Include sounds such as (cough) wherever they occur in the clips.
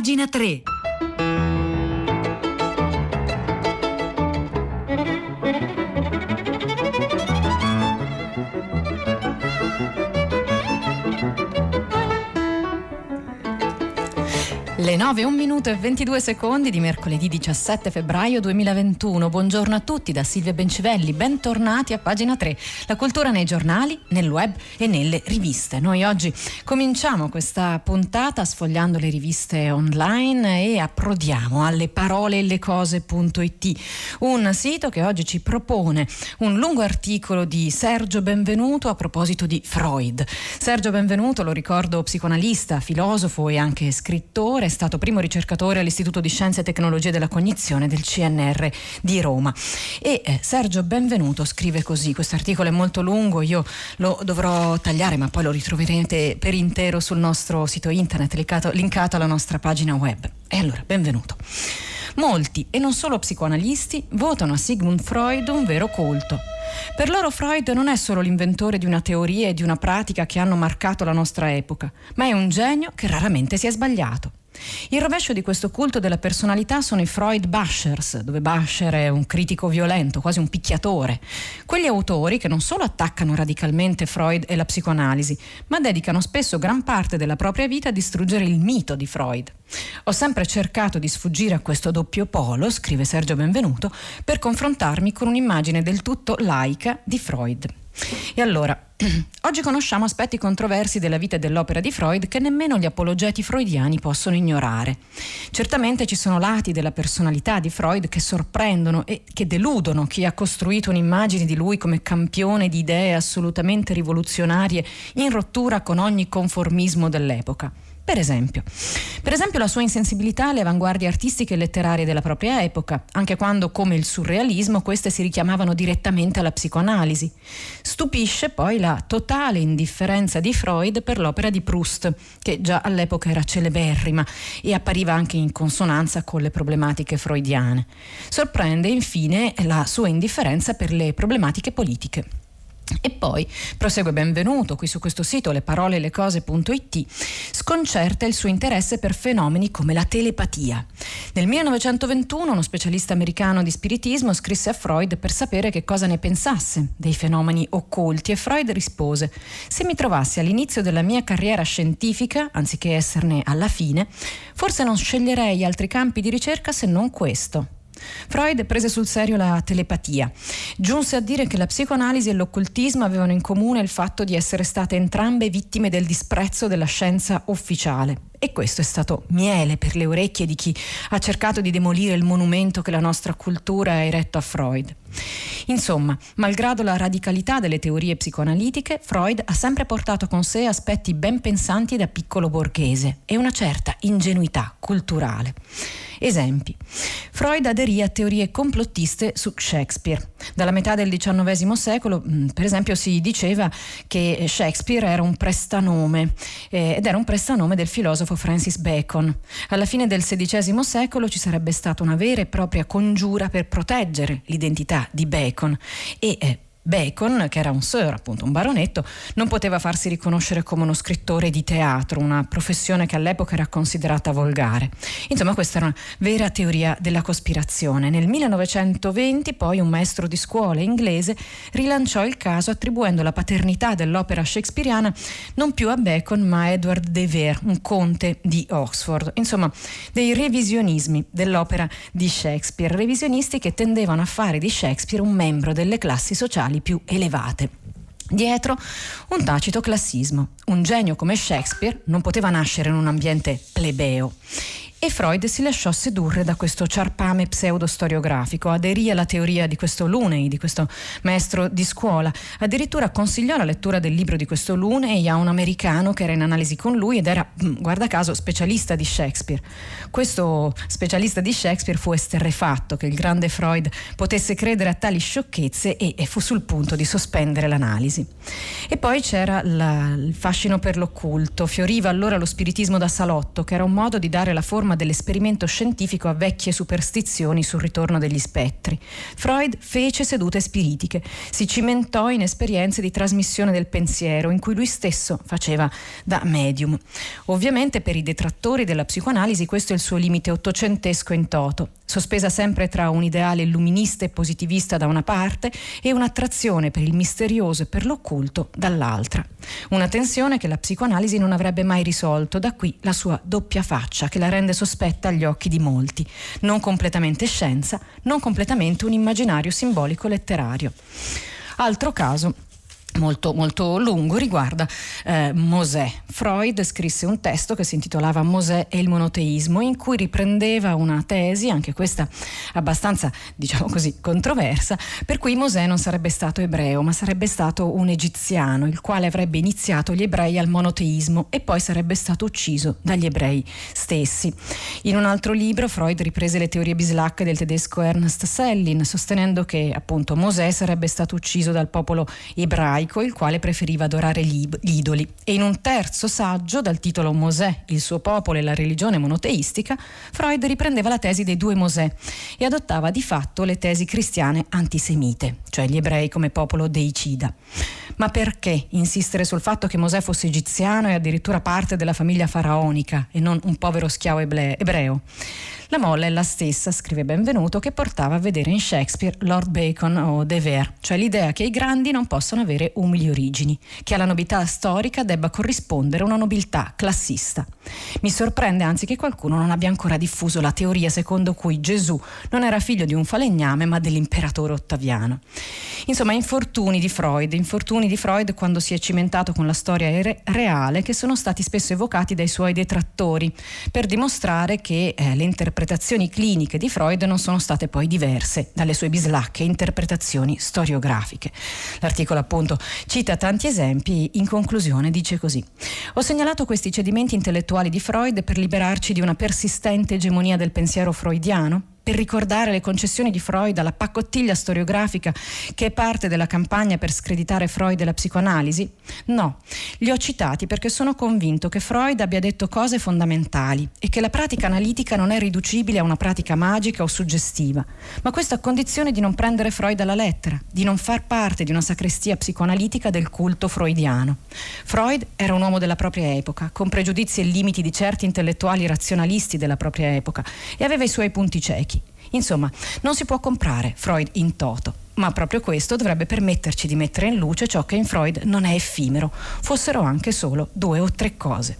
pagina 3. Le 9, 1 minuto e 22 secondi di mercoledì 17 febbraio 2021. Buongiorno a tutti da Silvia Bencivelli, bentornati a pagina 3. La cultura nei giornali, nel web e nelle riviste. Noi oggi cominciamo questa puntata sfogliando le riviste online e approdiamo alle parole e le cose.it, un sito che oggi ci propone un lungo articolo di Sergio Benvenuto a proposito di Freud. Sergio Benvenuto, lo ricordo, psicoanalista, filosofo e anche scrittore stato primo ricercatore all'Istituto di Scienze e Tecnologie della Cognizione del CNR di Roma. E eh, Sergio Benvenuto scrive così, questo articolo è molto lungo, io lo dovrò tagliare ma poi lo ritroverete per intero sul nostro sito internet linkato, linkato alla nostra pagina web. E allora, benvenuto. Molti, e non solo psicoanalisti, votano a Sigmund Freud un vero colto. Per loro Freud non è solo l'inventore di una teoria e di una pratica che hanno marcato la nostra epoca, ma è un genio che raramente si è sbagliato. Il rovescio di questo culto della personalità sono i Freud Bashers, dove Basher è un critico violento, quasi un picchiatore. Quegli autori che non solo attaccano radicalmente Freud e la psicoanalisi, ma dedicano spesso gran parte della propria vita a distruggere il mito di Freud. Ho sempre cercato di sfuggire a questo doppio polo, scrive Sergio Benvenuto, per confrontarmi con un'immagine del tutto laica di Freud. E allora, (clears throat) oggi conosciamo aspetti controversi della vita e dell'opera di Freud che nemmeno gli apologeti freudiani possono ignorare. Certamente ci sono lati della personalità di Freud che sorprendono e che deludono chi ha costruito un'immagine di lui come campione di idee assolutamente rivoluzionarie in rottura con ogni conformismo dell'epoca. Per esempio, per esempio la sua insensibilità alle avanguardie artistiche e letterarie della propria epoca, anche quando, come il surrealismo, queste si richiamavano direttamente alla psicoanalisi. Stupisce poi la totale indifferenza di Freud per l'opera di Proust, che già all'epoca era celeberrima e appariva anche in consonanza con le problematiche freudiane. Sorprende infine la sua indifferenza per le problematiche politiche. E poi, prosegue benvenuto qui su questo sito le parole e le cose.it, sconcerta il suo interesse per fenomeni come la telepatia. Nel 1921 uno specialista americano di spiritismo scrisse a Freud per sapere che cosa ne pensasse dei fenomeni occulti e Freud rispose se mi trovassi all'inizio della mia carriera scientifica, anziché esserne alla fine, forse non sceglierei altri campi di ricerca se non questo. Freud prese sul serio la telepatia. Giunse a dire che la psicoanalisi e l'occultismo avevano in comune il fatto di essere state entrambe vittime del disprezzo della scienza ufficiale. E questo è stato miele per le orecchie di chi ha cercato di demolire il monumento che la nostra cultura ha eretto a Freud. Insomma, malgrado la radicalità delle teorie psicoanalitiche, Freud ha sempre portato con sé aspetti ben pensanti da piccolo borghese e una certa ingenuità culturale. Esempi. Freud aderì a teorie complottiste su Shakespeare. Dalla metà del XIX secolo, mm, per esempio, si diceva che Shakespeare era un prestanome eh, ed era un prestanome del filosofo Francis Bacon. Alla fine del XVI secolo ci sarebbe stata una vera e propria congiura per proteggere l'identità di Bacon e eh, Bacon, che era un sir, appunto un baronetto, non poteva farsi riconoscere come uno scrittore di teatro, una professione che all'epoca era considerata volgare. Insomma, questa era una vera teoria della cospirazione. Nel 1920 poi un maestro di scuola inglese rilanciò il caso attribuendo la paternità dell'opera shakespeariana non più a Bacon ma a Edward de Vere, un conte di Oxford. Insomma, dei revisionismi dell'opera di Shakespeare, revisionisti che tendevano a fare di Shakespeare un membro delle classi sociali sociali più elevate. Dietro un tacito classismo. Un genio come Shakespeare non poteva nascere in un ambiente plebeo e Freud si lasciò sedurre da questo ciarpame pseudostoriografico, aderì alla teoria di questo Lunei, di questo maestro di scuola, addirittura consigliò la lettura del libro di questo Lunei a un americano che era in analisi con lui ed era, mm, guarda caso, specialista di Shakespeare. Questo specialista di Shakespeare fu esterrefatto che il grande Freud potesse credere a tali sciocchezze e, e fu sul punto di sospendere l'analisi. E poi c'era la, il fascino per l'occulto, fioriva allora lo spiritismo da salotto, che era un modo di dare la forma programma dell'esperimento scientifico a vecchie superstizioni sul ritorno degli spettri. Freud fece sedute spiritiche, si cimentò in esperienze di trasmissione del pensiero in cui lui stesso faceva da medium. Ovviamente per i detrattori della psicoanalisi questo è il suo limite ottocentesco in toto, sospesa sempre tra un ideale illuminista e positivista da una parte e un'attrazione per il misterioso e per l'occulto dall'altra. Una tensione che la psicoanalisi non avrebbe mai risolto, da qui la sua doppia faccia che la rende sospetta agli occhi di molti, non completamente scienza, non completamente un immaginario simbolico letterario. Altro caso molto, molto lungo riguarda eh, Mosè. Freud scrisse un testo che si intitolava Mosè e il monoteismo in cui riprendeva una tesi, anche questa abbastanza diciamo così controversa, per cui Mosè non sarebbe stato ebreo ma sarebbe stato un egiziano il quale avrebbe iniziato gli ebrei al monoteismo e poi sarebbe stato ucciso dagli ebrei stessi. In un altro libro Freud riprese le teorie bislacche del tedesco Ernst Sellin sostenendo che appunto Mosè sarebbe stato ucciso dal popolo ebraico ebraico il quale preferiva adorare gli idoli e in un terzo saggio dal titolo Mosè, il suo popolo e la religione monoteistica, Freud riprendeva la tesi dei due Mosè e adottava di fatto le tesi cristiane antisemite, cioè gli ebrei come popolo deicida. Ma perché insistere sul fatto che Mosè fosse egiziano e addirittura parte della famiglia faraonica e non un povero schiavo ebreo? La molla è la stessa, scrive Benvenuto, che portava a vedere in Shakespeare Lord Bacon o De Vere, cioè l'idea che i grandi non possono avere umili origini, che alla nobiltà storica debba corrispondere una nobiltà classista. Mi sorprende anzi che qualcuno non abbia ancora diffuso la teoria secondo cui Gesù non era figlio di un falegname ma dell'imperatore Ottaviano. Insomma, infortuni di Freud, infortuni di Freud quando si è cimentato con la storia re- reale che sono stati spesso evocati dai suoi detrattori per dimostrare che eh, le interpretazioni cliniche di Freud non sono state poi diverse dalle sue bislacche interpretazioni storiografiche. L'articolo appunto cita tanti esempi, in conclusione dice così. Ho segnalato questi cedimenti intellettuali di Freud per liberarci di una persistente egemonia del pensiero freudiano per ricordare le concessioni di Freud alla paccottiglia storiografica che è parte della campagna per screditare Freud e la psicoanalisi? No, li ho citati perché sono convinto che Freud abbia detto cose fondamentali e che la pratica analitica non è riducibile a una pratica magica o suggestiva, ma questo a condizione di non prendere Freud alla lettera, di non far parte di una sacrestia psicoanalitica del culto freudiano. Freud era un uomo della propria epoca, con pregiudizi e limiti di certi intellettuali razionalisti della propria epoca e aveva i suoi punti ciechi. Insomma, non si può comprare Freud in toto, ma proprio questo dovrebbe permetterci di mettere in luce ciò che in Freud non è effimero, fossero anche solo due o tre cose.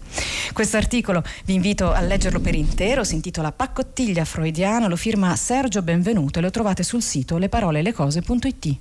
Questo articolo vi invito a leggerlo per intero, si intitola Paccottiglia freudiana, lo firma Sergio Benvenuto e lo trovate sul sito leparolellecose.it.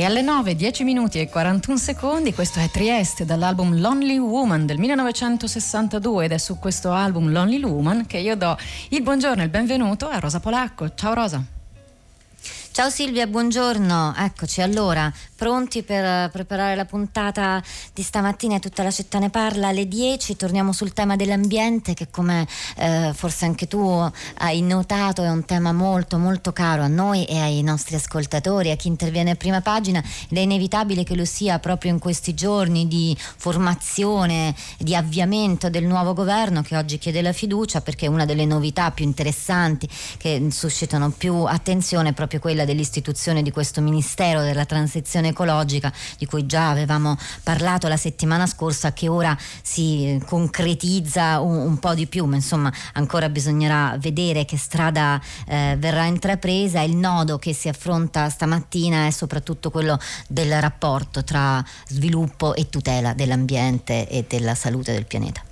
E alle 9, 10 minuti e 41 secondi, questo è Trieste dall'album Lonely Woman del 1962 ed è su questo album Lonely Woman che io do il buongiorno e il benvenuto a Rosa Polacco. Ciao Rosa. Ciao Silvia, buongiorno. Eccoci allora, pronti per eh, preparare la puntata di stamattina e tutta la città ne parla alle 10. Torniamo sul tema dell'ambiente che come eh, forse anche tu hai notato è un tema molto molto caro a noi e ai nostri ascoltatori, a chi interviene a prima pagina ed è inevitabile che lo sia proprio in questi giorni di formazione, di avviamento del nuovo governo che oggi chiede la fiducia perché una delle novità più interessanti che suscitano più attenzione è proprio quella quella dell'istituzione di questo Ministero della Transizione Ecologica di cui già avevamo parlato la settimana scorsa che ora si concretizza un, un po' di più, ma insomma ancora bisognerà vedere che strada eh, verrà intrapresa. Il nodo che si affronta stamattina è soprattutto quello del rapporto tra sviluppo e tutela dell'ambiente e della salute del pianeta.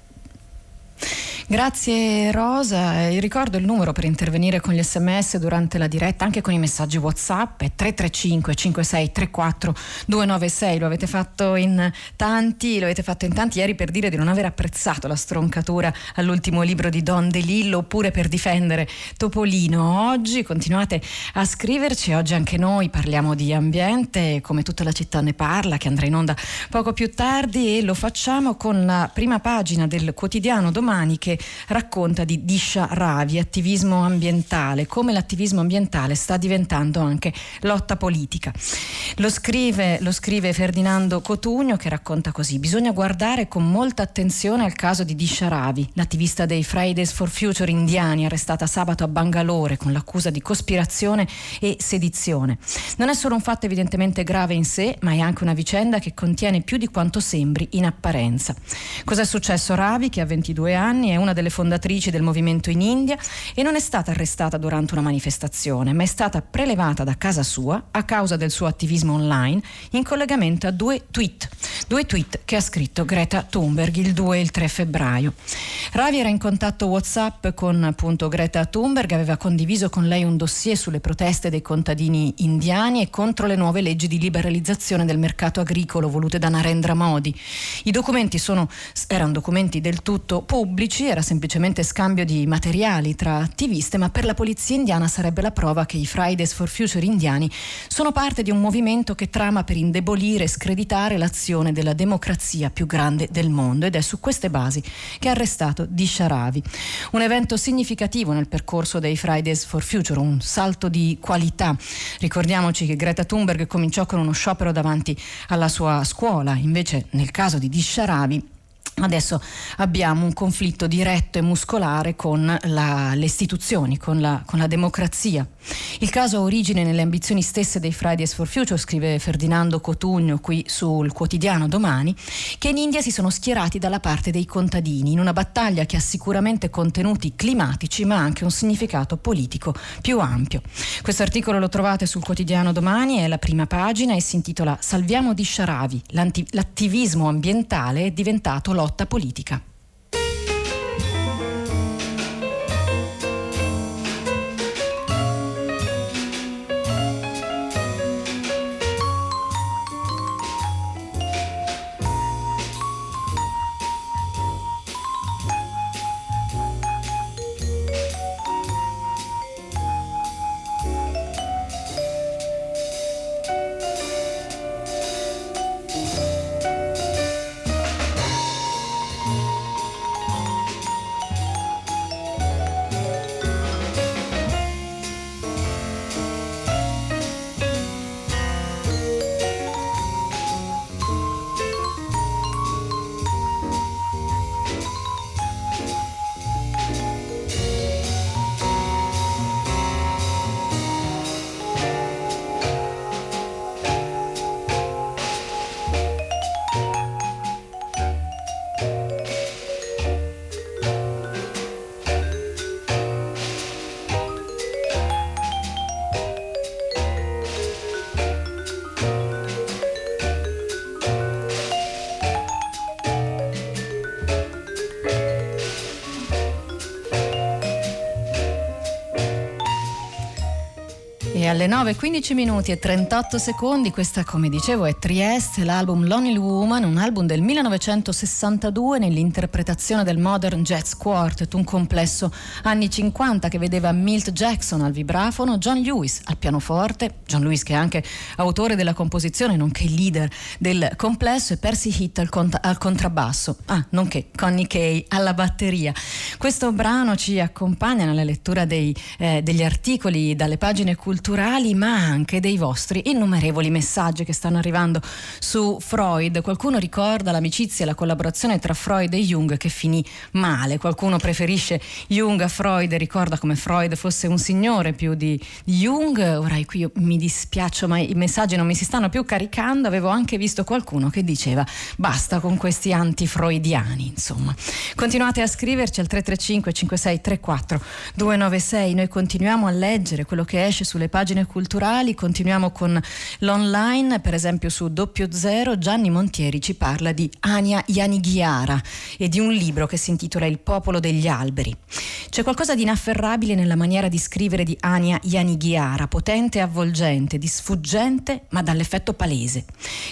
Grazie Rosa, ricordo il numero per intervenire con gli sms durante la diretta, anche con i messaggi Whatsapp, è 335 5634 296, lo avete fatto in tanti, lo avete fatto in tanti ieri per dire di non aver apprezzato la stroncatura all'ultimo libro di Don DeLillo oppure per difendere Topolino. Oggi continuate a scriverci, oggi anche noi parliamo di ambiente, come tutta la città ne parla, che andrà in onda poco più tardi e lo facciamo con la prima pagina del quotidiano domani che racconta di Disha Ravi, attivismo ambientale, come l'attivismo ambientale sta diventando anche lotta politica. Lo scrive, lo scrive Ferdinando Cotugno che racconta così: bisogna guardare con molta attenzione al caso di Disha Ravi, l'attivista dei Fridays for Future indiani arrestata sabato a Bangalore con l'accusa di cospirazione e sedizione. Non è solo un fatto evidentemente grave in sé, ma è anche una vicenda che contiene più di quanto sembri in apparenza. Cos'è successo a Ravi, che ha 22 anni, è una delle fondatrici del movimento in India e non è stata arrestata durante una manifestazione, ma è stata prelevata da casa sua a causa del suo attivismo online in collegamento a due tweet, due tweet che ha scritto Greta Thunberg il 2 e il 3 febbraio. Ravi era in contatto WhatsApp con appunto Greta Thunberg, aveva condiviso con lei un dossier sulle proteste dei contadini indiani e contro le nuove leggi di liberalizzazione del mercato agricolo volute da Narendra Modi. I documenti sono, erano documenti del tutto pubblici, era semplicemente scambio di materiali tra attiviste, ma per la polizia indiana sarebbe la prova che i Fridays for Future indiani sono parte di un movimento che trama per indebolire e screditare l'azione della democrazia più grande del mondo ed è su queste basi che ha arrestato Disharavi. Un evento significativo nel percorso dei Fridays for Future, un salto di qualità. Ricordiamoci che Greta Thunberg cominciò con uno sciopero davanti alla sua scuola, invece nel caso di Disharavi Adesso abbiamo un conflitto diretto e muscolare con la, le istituzioni, con la, con la, democrazia. Il caso ha origine nelle ambizioni stesse dei Fridays for Future, scrive Ferdinando Cotugno qui sul quotidiano domani, che in India si sono schierati dalla parte dei contadini in una battaglia che ha sicuramente contenuti climatici ma anche un significato politico più ampio. Questo articolo lo trovate sul quotidiano domani, è la prima pagina e si intitola Salviamo di Sharavi, l'attivismo ambientale è diventato lotta politica. Alle 9.15 minuti e 38 secondi, questa come dicevo è Trieste, l'album Lonely Woman, un album del 1962 nell'interpretazione del Modern Jazz Quartet, un complesso anni 50 che vedeva Milt Jackson al vibrafono, John Lewis al pianoforte, John Lewis che è anche autore della composizione nonché leader del complesso e Percy Hitt al, cont- al contrabbasso, ah nonché Connie Kay alla batteria. Questo brano ci accompagna nella lettura dei, eh, degli articoli dalle pagine culturali culturali ma anche dei vostri innumerevoli messaggi che stanno arrivando su Freud. Qualcuno ricorda l'amicizia e la collaborazione tra Freud e Jung che finì male, qualcuno preferisce Jung a Freud e ricorda come Freud fosse un signore più di Jung. Ora qui mi dispiace ma i messaggi non mi si stanno più caricando, avevo anche visto qualcuno che diceva basta con questi antifreudiani, insomma. Continuate a scriverci al 335 5634 296, noi continuiamo a leggere quello che esce sulle pagine culturali, continuiamo con l'online, per esempio su Doppio Zero, Gianni Montieri ci parla di Ania Yanighiara e di un libro che si intitola Il popolo degli alberi. C'è qualcosa di inafferrabile nella maniera di scrivere di Ania Yanighiara, potente e avvolgente, di sfuggente ma dall'effetto palese.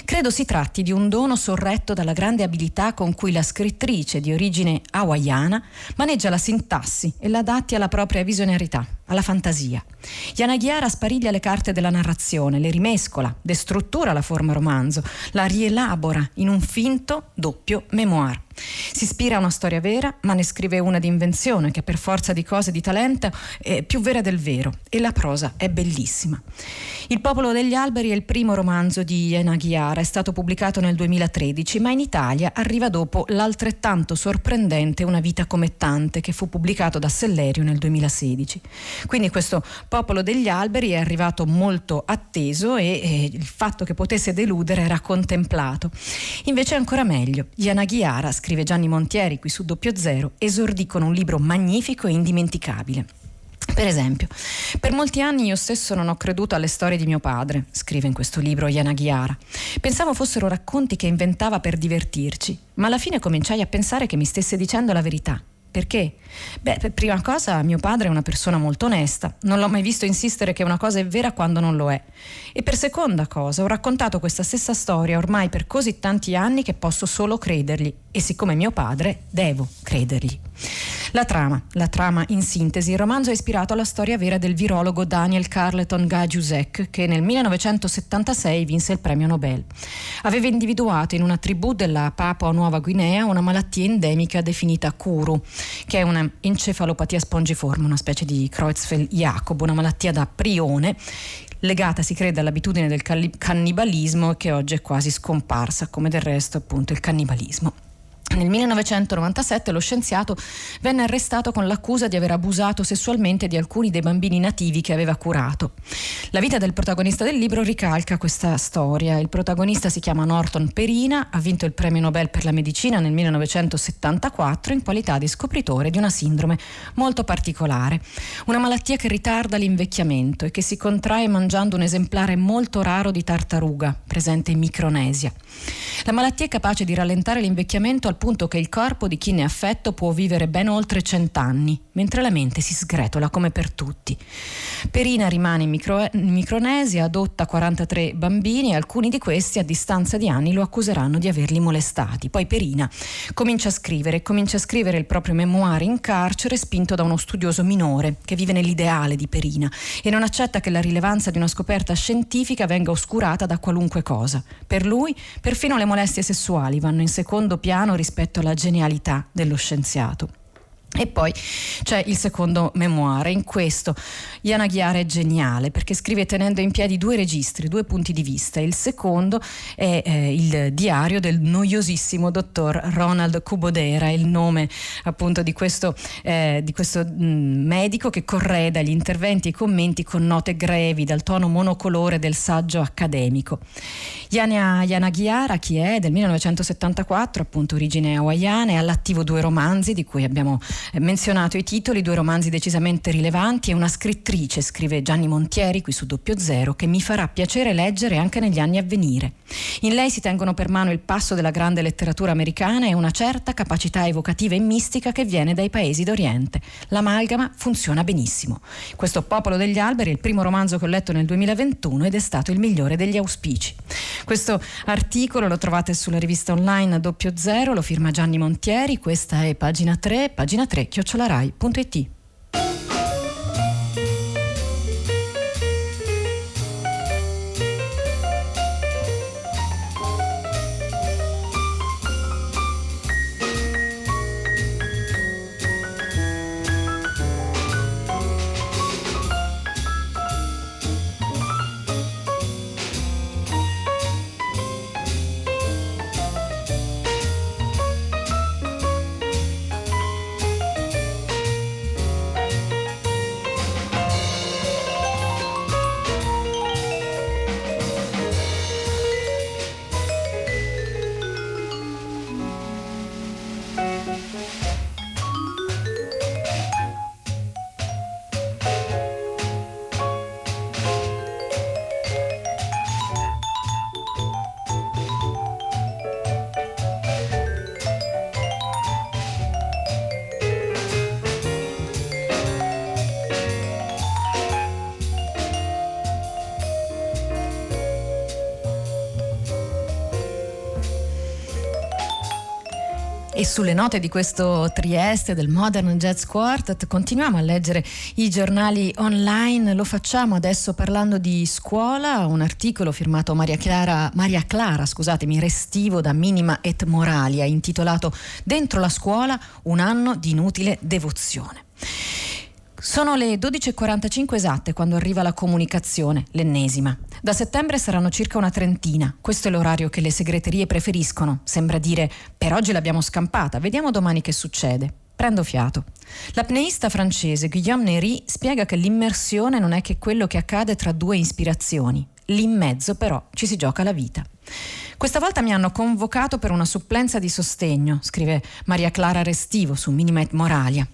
Credo si tratti di un dono sorretto dalla grande abilità con cui la scrittrice di origine hawaiana maneggia la sintassi e la adatti alla propria visionarità, alla fantasia. Yanaghiara spariglia le carte della narrazione, le rimescola, destruttura la forma romanzo, la rielabora in un finto doppio memoir. Si ispira a una storia vera, ma ne scrive una di invenzione che per forza di cose di talento è più vera del vero e la prosa è bellissima. Il popolo degli alberi è il primo romanzo di Iena Ghiara, è stato pubblicato nel 2013, ma in Italia arriva dopo l'altrettanto sorprendente Una vita come tante che fu pubblicato da Sellerio nel 2016. Quindi questo popolo degli alberi è arrivato molto atteso e, e il fatto che potesse deludere era contemplato. Invece è ancora meglio. Iena Ghiara scrive Gianni Montieri qui su Doppio Zero, esordì con un libro magnifico e indimenticabile. Per esempio, per molti anni io stesso non ho creduto alle storie di mio padre, scrive in questo libro Yana Ghiara. Pensavo fossero racconti che inventava per divertirci, ma alla fine cominciai a pensare che mi stesse dicendo la verità. Perché? Beh, per prima cosa mio padre è una persona molto onesta, non l'ho mai visto insistere che una cosa è vera quando non lo è. E per seconda cosa, ho raccontato questa stessa storia ormai per così tanti anni che posso solo credergli e siccome mio padre, devo credergli. La trama, la trama in sintesi, il romanzo è ispirato alla storia vera del virologo Daniel Carleton Gajusek che nel 1976 vinse il premio Nobel. Aveva individuato in una tribù della Papua Nuova Guinea una malattia endemica definita Kuru, che è una encefalopatia spongiforme, una specie di Creutzfeldt-Jakob, una malattia da prione legata si crede all'abitudine del cannibalismo che oggi è quasi scomparsa, come del resto appunto il cannibalismo. Nel 1997 lo scienziato venne arrestato con l'accusa di aver abusato sessualmente di alcuni dei bambini nativi che aveva curato. La vita del protagonista del libro ricalca questa storia. Il protagonista si chiama Norton Perina, ha vinto il premio Nobel per la medicina nel 1974 in qualità di scopritore di una sindrome molto particolare, una malattia che ritarda l'invecchiamento e che si contrae mangiando un esemplare molto raro di tartaruga presente in Micronesia. La malattia è capace di rallentare l'invecchiamento al al punto che il corpo di chi ne è affetto può vivere ben oltre cent'anni, mentre la mente si sgretola come per tutti. Perina rimane in, micro, in Micronesia, adotta 43 bambini e alcuni di questi a distanza di anni lo accuseranno di averli molestati. Poi Perina comincia a scrivere, comincia a scrivere il proprio memoir in carcere spinto da uno studioso minore che vive nell'ideale di Perina e non accetta che la rilevanza di una scoperta scientifica venga oscurata da qualunque cosa. Per lui perfino le molestie sessuali vanno in secondo piano rispetto alla genialità dello scienziato. E poi c'è il secondo memoire. In questo Iana Ghiara è geniale perché scrive tenendo in piedi due registri, due punti di vista. Il secondo è eh, il diario del noiosissimo dottor Ronald Cubodera, il nome appunto di questo, eh, di questo mh, mm, medico che correda gli interventi e i commenti con note grevi dal tono monocolore del saggio accademico. Iana, Ghiara, chi è? Del 1974, appunto origine hawaiana, è all'attivo due romanzi di cui abbiamo menzionato i titoli, due romanzi decisamente rilevanti e una scrittrice, scrive Gianni Montieri qui su Doppio Zero, che mi farà piacere leggere anche negli anni a venire. In lei si tengono per mano il passo della grande letteratura americana e una certa capacità evocativa e mistica che viene dai paesi d'Oriente. L'amalgama funziona benissimo. Questo Popolo degli alberi è il primo romanzo che ho letto nel 2021 ed è stato il migliore degli auspici. Questo articolo lo trovate sulla rivista online Doppio Zero, lo firma Gianni Montieri, questa è pagina 3, pagina 3, chiocciolarai.it. sulle note di questo Trieste del Modern Jazz Quartet. Continuiamo a leggere i giornali online, lo facciamo adesso parlando di scuola, un articolo firmato Maria Clara, Maria Clara scusatemi, Restivo da Minima et Moralia intitolato Dentro la scuola un anno di inutile devozione. Sono le 12.45 esatte quando arriva la comunicazione, l'ennesima. Da settembre saranno circa una trentina. Questo è l'orario che le segreterie preferiscono. Sembra dire per oggi l'abbiamo scampata, vediamo domani che succede. Prendo fiato. L'apneista francese Guillaume Nery spiega che l'immersione non è che quello che accade tra due ispirazioni. Lì in mezzo però ci si gioca la vita. Questa volta mi hanno convocato per una supplenza di sostegno, scrive Maria Clara Restivo su Minima et Moralia.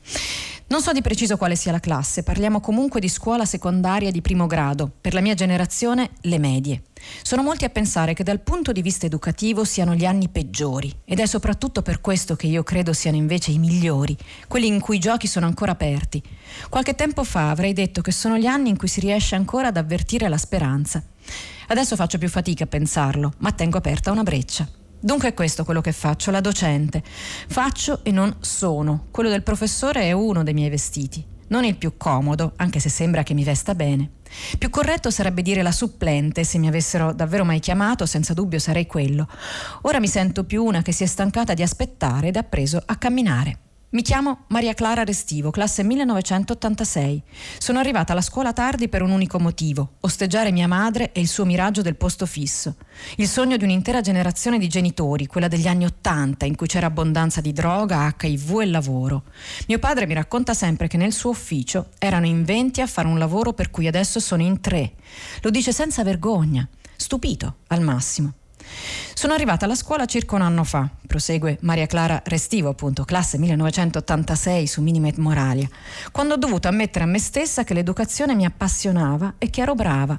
Non so di preciso quale sia la classe, parliamo comunque di scuola secondaria di primo grado, per la mia generazione le medie. Sono molti a pensare che dal punto di vista educativo siano gli anni peggiori ed è soprattutto per questo che io credo siano invece i migliori, quelli in cui i giochi sono ancora aperti. Qualche tempo fa avrei detto che sono gli anni in cui si riesce ancora ad avvertire la speranza. Adesso faccio più fatica a pensarlo, ma tengo aperta una breccia. Dunque è questo quello che faccio, la docente. Faccio e non sono. Quello del professore è uno dei miei vestiti. Non il più comodo, anche se sembra che mi vesta bene. Più corretto sarebbe dire la supplente, se mi avessero davvero mai chiamato, senza dubbio sarei quello. Ora mi sento più una che si è stancata di aspettare ed ha preso a camminare. Mi chiamo Maria Clara Restivo, classe 1986. Sono arrivata alla scuola tardi per un unico motivo, osteggiare mia madre e il suo miraggio del posto fisso. Il sogno di un'intera generazione di genitori, quella degli anni Ottanta, in cui c'era abbondanza di droga, HIV e lavoro. Mio padre mi racconta sempre che nel suo ufficio erano in venti a fare un lavoro per cui adesso sono in tre. Lo dice senza vergogna, stupito al massimo. Sono arrivata alla scuola circa un anno fa, prosegue Maria Clara Restivo, appunto, classe 1986 su Minimet Moralia, quando ho dovuto ammettere a me stessa che l'educazione mi appassionava e che ero brava.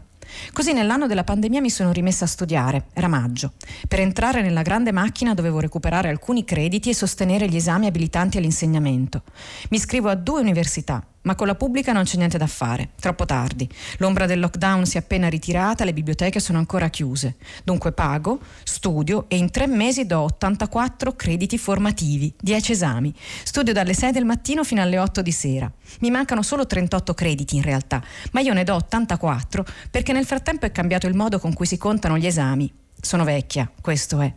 Così nell'anno della pandemia mi sono rimessa a studiare, era maggio. Per entrare nella grande macchina dovevo recuperare alcuni crediti e sostenere gli esami abilitanti all'insegnamento. Mi iscrivo a due università, ma con la pubblica non c'è niente da fare, troppo tardi. L'ombra del lockdown si è appena ritirata, le biblioteche sono ancora chiuse. Dunque pago, studio e in tre mesi do 84 crediti formativi, 10 esami. Studio dalle 6 del mattino fino alle 8 di sera. Mi mancano solo 38 crediti in realtà, ma io ne do 84 perché nel frattempo è cambiato il modo con cui si contano gli esami sono vecchia, questo è.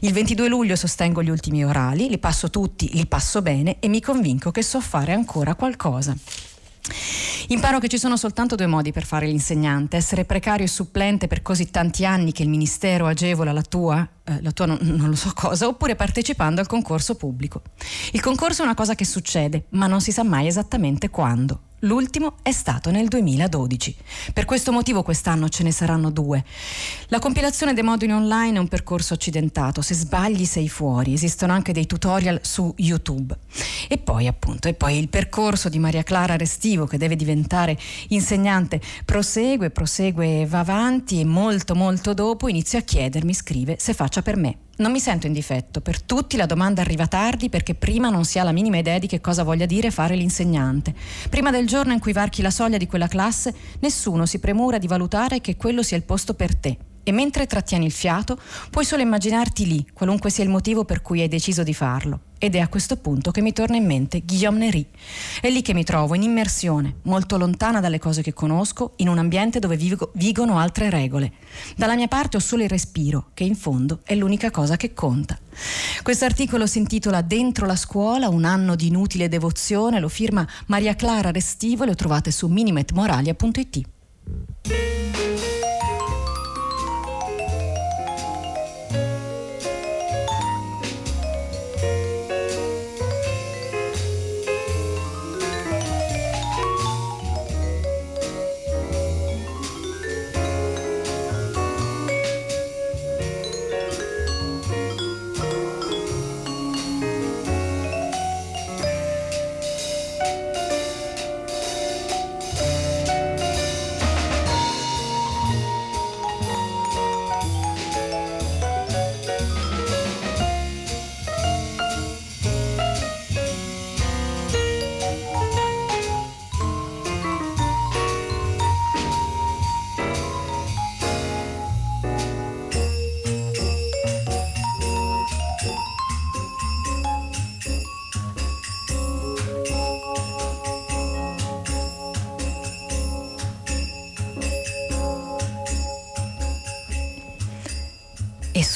Il 22 luglio sostengo gli ultimi orali, li passo tutti, li passo bene e mi convinco che so fare ancora qualcosa. Imparo che ci sono soltanto due modi per fare l'insegnante, essere precario e supplente per così tanti anni che il ministero agevola la tua, eh, la tua non, non lo so cosa, oppure partecipando al concorso pubblico. Il concorso è una cosa che succede, ma non si sa mai esattamente quando. L'ultimo è stato nel 2012. Per questo motivo quest'anno ce ne saranno due. La compilazione dei moduli online è un percorso accidentato, se sbagli sei fuori, esistono anche dei tutorial su YouTube. E poi appunto, e poi il percorso di Maria Clara Restivo che deve diventare insegnante prosegue, prosegue, va avanti e molto molto dopo inizio a chiedermi, scrive, se faccia per me. Non mi sento in difetto, per tutti la domanda arriva tardi perché prima non si ha la minima idea di che cosa voglia dire fare l'insegnante. Prima del giorno in cui varchi la soglia di quella classe, nessuno si premura di valutare che quello sia il posto per te e mentre trattieni il fiato puoi solo immaginarti lì, qualunque sia il motivo per cui hai deciso di farlo. Ed è a questo punto che mi torna in mente Guillaume Nery. È lì che mi trovo, in immersione, molto lontana dalle cose che conosco, in un ambiente dove vigo, vigono altre regole. Dalla mia parte ho solo il respiro, che in fondo è l'unica cosa che conta. Questo articolo si intitola Dentro la scuola, un anno di inutile devozione, lo firma Maria Clara Restivo e lo trovate su minimetmoralia.it.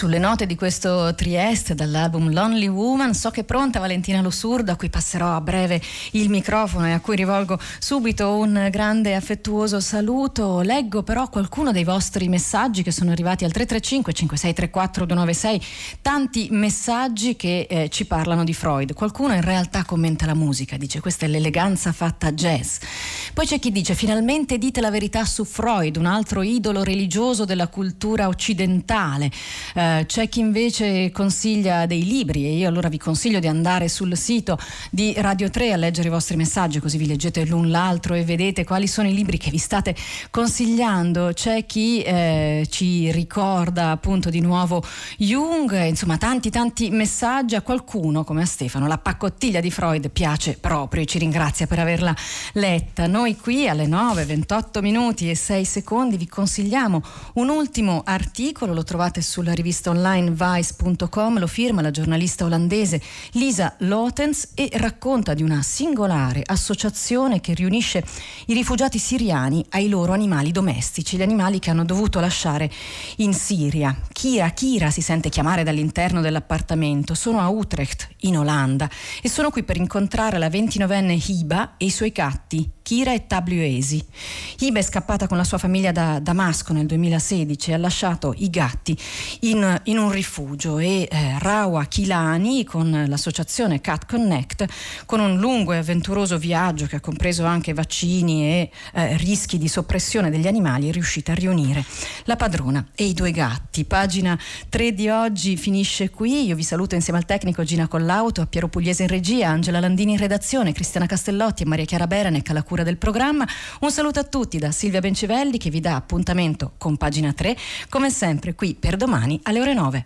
sulle note di questo Trieste dall'album Lonely Woman. So che è pronta Valentina Losurdo, a cui passerò a breve il microfono e a cui rivolgo subito un grande e affettuoso saluto. Leggo però qualcuno dei vostri messaggi che sono arrivati al 335 5634 296, tanti messaggi che eh, ci parlano di Freud. Qualcuno in realtà commenta la musica, dice questa è l'eleganza fatta jazz. Poi c'è chi dice finalmente dite la verità su Freud, un altro idolo religioso della cultura occidentale. Eh, eh, c'è chi invece consiglia dei libri e io allora vi consiglio di andare sul sito di Radio 3 a leggere i vostri messaggi così vi leggete l'un l'altro e vedete quali sono i libri che vi state consigliando. C'è chi eh, ci ricorda appunto di nuovo Jung, insomma tanti tanti messaggi a qualcuno come a Stefano. La paccottiglia di Freud piace proprio e ci ringrazia per averla letta. Noi qui alle 9, 28 minuti e 6 secondi vi consigliamo un ultimo articolo, lo trovate sulla rivista rivista online vice.com lo firma la giornalista olandese Lisa Lotens e racconta di una singolare associazione che riunisce i rifugiati siriani ai loro animali domestici, gli animali che hanno dovuto lasciare in Siria. Kira Kira si sente chiamare dall'interno dell'appartamento, sono a Utrecht in Olanda e sono qui per incontrare la 29enne Hiba e i suoi gatti Kira e Tabliuesi. Hiba è scappata con la sua famiglia da Damasco nel 2016 e ha lasciato i gatti in, in un rifugio e eh, Rawa Kilani con l'associazione Cat Connect con un lungo e avventuroso viaggio che ha compreso anche vaccini e eh, rischi di soppressione degli animali è riuscita a riunire la padrona e i due gatti. Pagina 3 di oggi finisce qui. Io vi saluto insieme al tecnico Gina Collauto, a Piero Pugliese in regia, Angela Landini in redazione, Cristiana Castellotti e Maria Chiara Berenec alla cura del programma. Un saluto a tutti da Silvia Bencivelli che vi dà appuntamento con pagina 3, come sempre qui per domani alle ore 9.